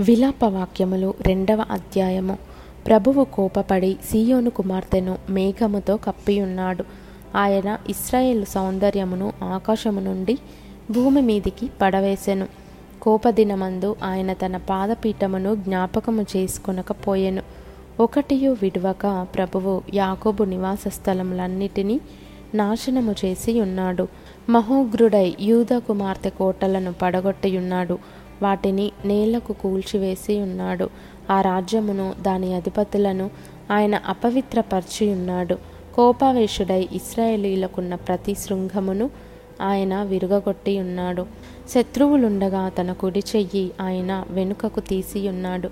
విలాపవాక్యములు రెండవ అధ్యాయము. ప్రభువు కోపపడి సీయోను కుమార్తెను మేఘముతో కప్పియున్నాడు. ఆయన ఇస్రాయేల్ సౌందర్యమును ఆకాశము నుండి భూమి మీదికి పడవేసెను. కోపదినమందు ఆయన తన పాదపీఠమును జ్ఞాపకము చేసుకొనకపోయెను. ఒకటియు విడువక ప్రభువు యాకోబు నివాస స్థలములన్నిటినీ నాశనము చేసి ఉన్నాడు మహోగ్రుడై యూద కుమార్తె కోటలను పడగొట్టియున్నాడు. వాటిని నేలకు కూల్చివేసి ఉన్నాడు. ఆ రాజ్యమును దాని అధిపతులను ఆయన అపవిత్రపరిచి ఉన్నాడు కోపావేశుడై ఇస్రాయేలీలకున్న ప్రతి శృంగమును ఆయన విరుగగొట్టి ఉన్నాడు శత్రువులుండగా తన కుడి చెయ్యి ఆయన వెనుకకు తీసి ఉన్నాడు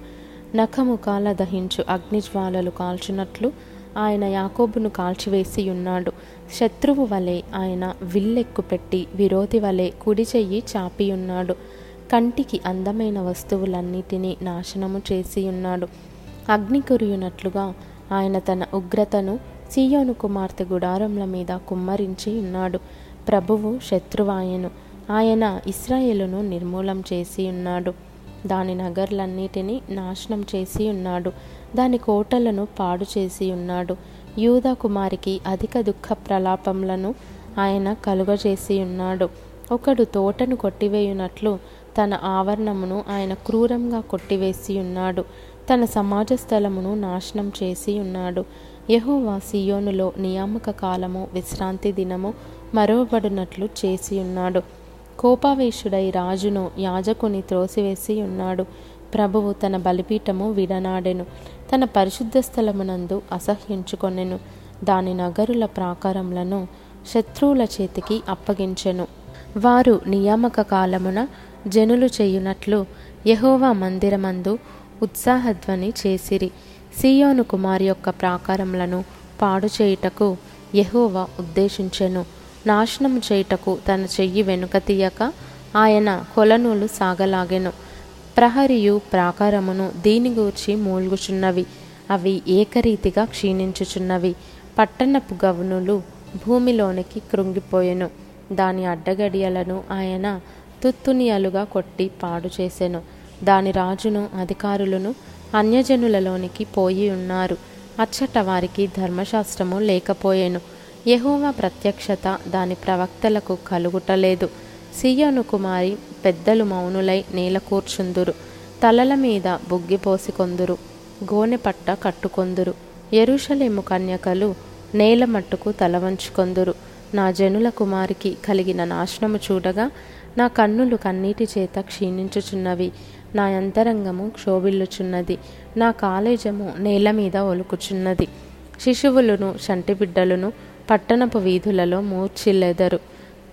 నఖముఖాల దహించు అగ్నిజ్వాలలు కాల్చినట్లు ఆయన యాకోబును కాల్చివేసి ఉన్నాడు శత్రువు వలె ఆయన విల్లెక్కు పెట్టి విరోధి వలె కుడి చెయ్యి చాపి ఉన్నాడు కంటికి అందమైన వస్తువులన్నిటినీ నాశనము చేసి ఉన్నాడు. అగ్ని కురియునట్లుగా ఆయన తన ఉగ్రతను సీయోను కుమార్తె గుడారముల మీద కుమ్మరించి ఉన్నాడు. ప్రభువు శత్రువాయను. ఆయన ఇస్రాయేలును నిర్మూలం చేసి ఉన్నాడు. దాని నగర్లన్నిటినీ నాశనం చేసి ఉన్నాడు. దాని కోటలను పాడు చేసి ఉన్నాడు. యూదా కుమారికి అధిక దుఃఖ ప్రలాపములను ఆయన కలుగజేసి ఉన్నాడు. ఒకడు తోటను కొట్టివేయునట్లు తన ఆవరణమును ఆయన క్రూరంగా కొట్టివేసి ఉన్నాడు తన సమాజ స్థలమును నాశనం చేసి ఉన్నాడు యహోవా సియోనులో నియామక కాలము విశ్రాంతి దినము మరవబడినట్లు చేసి ఉన్నాడు కోపావేశుడై రాజును యాజకుని త్రోసివేసి ఉన్నాడు ప్రభువు తన బలిపీఠము విడనాడెను. తన పరిశుద్ధ స్థలమునందు అసహ్యించుకొనెను. దాని నగరుల ప్రాకారములను శత్రువుల చేతికి అప్పగించెను. వారు నియామక కాలమున జనులు చేయునట్లు యహోవా మందిరమందు ఉత్సాహధ్వని చేసిరి. సియోను కుమారి యొక్క ప్రాకారములను పాడు చేయుటకు యహోవా ఉద్దేశించెను. నాశనం చేయుటకు తన చెయ్యి వెనుక తీయక ఆయన కొలనూలు సాగలాగెను. ప్రహరియు ప్రాకారమును దీని గూర్చి మూల్గుచున్నవి. అవి ఏకరీతిగా క్షీణించుచున్నవి. పట్టణపు గవనులు భూమిలోనికి కృంగిపోయెను. దాని అడ్డగడియలను ఆయన తుత్తునియలుగా కొట్టి పాడు చేసెను. దాని రాజును అధికారులను అన్యజనులలోనికి పోయి ఉన్నారు. అచ్చట వారికి ధర్మశాస్త్రము లేకపోయెను. యహోవా ప్రత్యక్షత దాని ప్రవక్తలకు కలుగుటలేదు. సియోను కుమారి పెద్దలు మౌనులై నేల కూర్చుందురు. తలల మీద బుగ్గిపోసికొందురు గోనెపట్ట గోనె పట్ట కట్టుకొందురు. ఎరుషలేము కన్యకలు నేల మట్టుకు తలవంచుకొందురు. నా జనుల కుమారికి కలిగిన నాశనము చూడగా నా కన్నులు కన్నీటి చేత క్షీణించుచున్నవి. నా అంతరంగము క్షోభిల్లుచున్నది. నా కాలేజము నేల మీద ఒలుకుచున్నది. శిశువులను బిడ్డలను పట్టణపు వీధులలో మూర్చిల్లెదరు.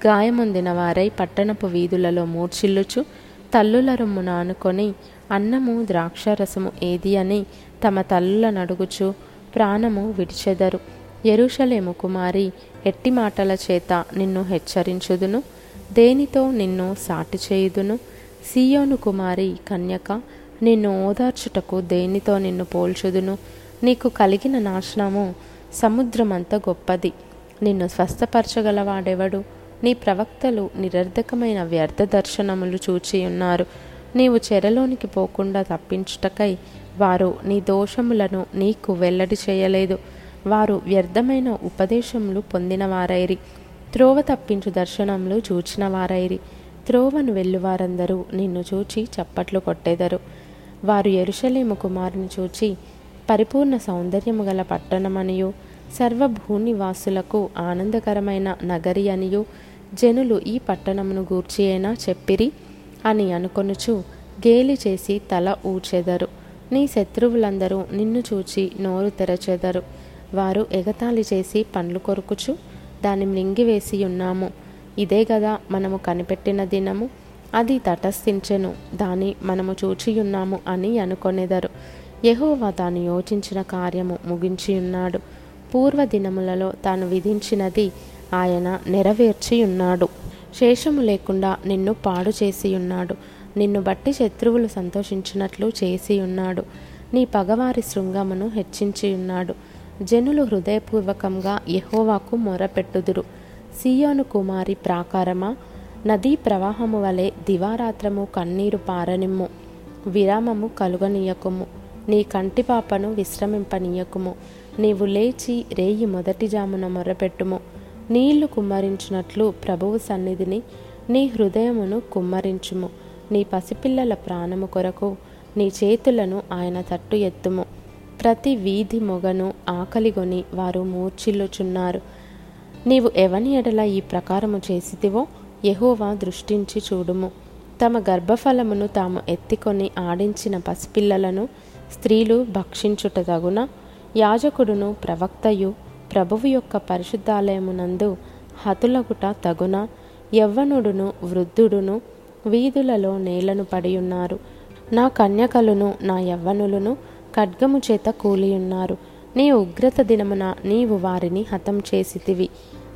గాయమొందిన వారై పట్టణపు వీధులలో మూర్చిల్లుచు తల్లుల రొమ్మున ఆనుకొని అన్నము ద్రాక్షరసము ఏది అని తమ తల్లుల నడుగుచు ప్రాణము విడిచెదరు. ఎరుషలేము కుమారి ఎట్టి మాటల చేత నిన్ను హెచ్చరించుదును? దేనితో నిన్ను సాటి చేయుదును? సియోను కుమారి కన్యక నిన్ను ఓదార్చుటకు దేనితో నిన్ను పోల్చుదును? నీకు కలిగిన నాశనము సముద్రమంత గొప్పది. నిన్ను స్వస్థపరచగలవాడెవడు? నీ ప్రవక్తలు నిరర్ధకమైన వ్యర్థ దర్శనములు చూచి ఉన్నారు. నీవు చెరలోనికి పోకుండా తప్పించుటకై వారు నీ దోషములను నీకు వెల్లడి చేయలేదు. వారు వ్యర్థమైన ఉపదేశములు పొందినవారైరి. త్రోవ తప్పించు దర్శనములు చూచినవారైరి. త్రోవను వెళ్ళువారందరూ నిన్ను చూచి చప్పట్లు కొట్టెదరు. వారు ఎరుషలేము కుమారుని చూచి పరిపూర్ణ సౌందర్యము గల పట్టణమనియు సర్వభూనివాసులకు ఆనందకరమైన నగరి అనియు జనులు ఈ పట్టణమును గూర్చి అయినా చెప్పిరి అని అనుకొనుచు గేలి చేసి తల ఊచెదరు నీ శత్రువులందరూ నిన్ను చూచి నోరు తెరచెదరు. వారు ఎగతాళి చేసి పండ్లు కొరుకుచు దాన్ని మింగివేసి ఉన్నాము. ఇదే కదా మనము కనిపెట్టిన దినము. అది తటస్థించెను దాని మనము చూచియున్నాము అని అనుకొనెదరు. యహోవా తాను యోచించిన కార్యము ముగించి ఉన్నాడు పూర్వ దినములలో తాను విధించినది ఆయన నెరవేర్చి ఉన్నాడు శేషము లేకుండా నిన్ను పాడు చేసి ఉన్నాడు నిన్ను బట్టి శత్రువులు సంతోషించినట్లు చేసి ఉన్నాడు నీ పగవారి శృంగమును హెచ్చించి ఉన్నాడు జనులు హృదయపూర్వకంగా యహోవాకు మొరపెట్టుదురు. సియోను కుమారి ప్రాకారమా? నదీ ప్రవాహము వలె దివారాత్రము కన్నీరు పారనిమ్ము. విరామము కలుగనీయకుము. నీ కంటి పాపను విశ్రమింపనీయకుము. నీవు లేచి రేయి మొదటి జామున మొరపెట్టుము. నీళ్ళు కుమ్మరించినట్లు ప్రభువు సన్నిధిని నీ హృదయమును కుమ్మరించుము. నీ పసిపిల్లల ప్రాణము కొరకు నీ చేతులను ఆయన తట్టు ఎత్తుము. ప్రతి వీధి మొగను ఆకలిగొని వారు మూర్చిల్లుచున్నారు నీవు ఎవని ఎడల ఈ ప్రకారము చేసితివో? యహోవా దృష్టించి చూడుము. తమ గర్భఫలమును తాము ఎత్తికొని ఆడించిన పసిపిల్లలను స్త్రీలు భక్షించుట తగున యాజకుడును ప్రవక్తయు ప్రభువు యొక్క పరిశుద్ధాలయమునందు హతులగుట తగున యవ్వనుడును వృద్ధుడును వీధులలో నేలను పడియున్నారు. నా కన్యకలను నా యవ్వనులను ఖడ్గము చేత కూలియున్నారు. నీ ఉగ్రత దినమున నీవు వారిని హతం చేసితివి.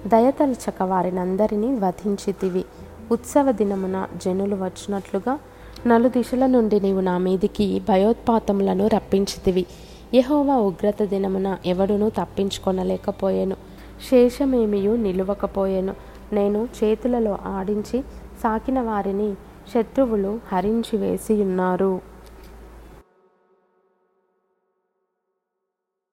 దయతలచక వారినందరినీ వధించితివి. ఉత్సవ దినమున జనులు వచ్చినట్లుగా నలుదిశల నుండి నీవు నా మీదికి భయోత్పాతములను రప్పించితివి. యహోవా ఉగ్రత దినమున ఎవడునూ తప్పించుకొనలేకపోయాను. శేషమేమియు నిలువకపోయెను. నేను చేతులలో ఆడించి సాకిన వారిని శత్రువులు హరించి వేసి ఉన్నారు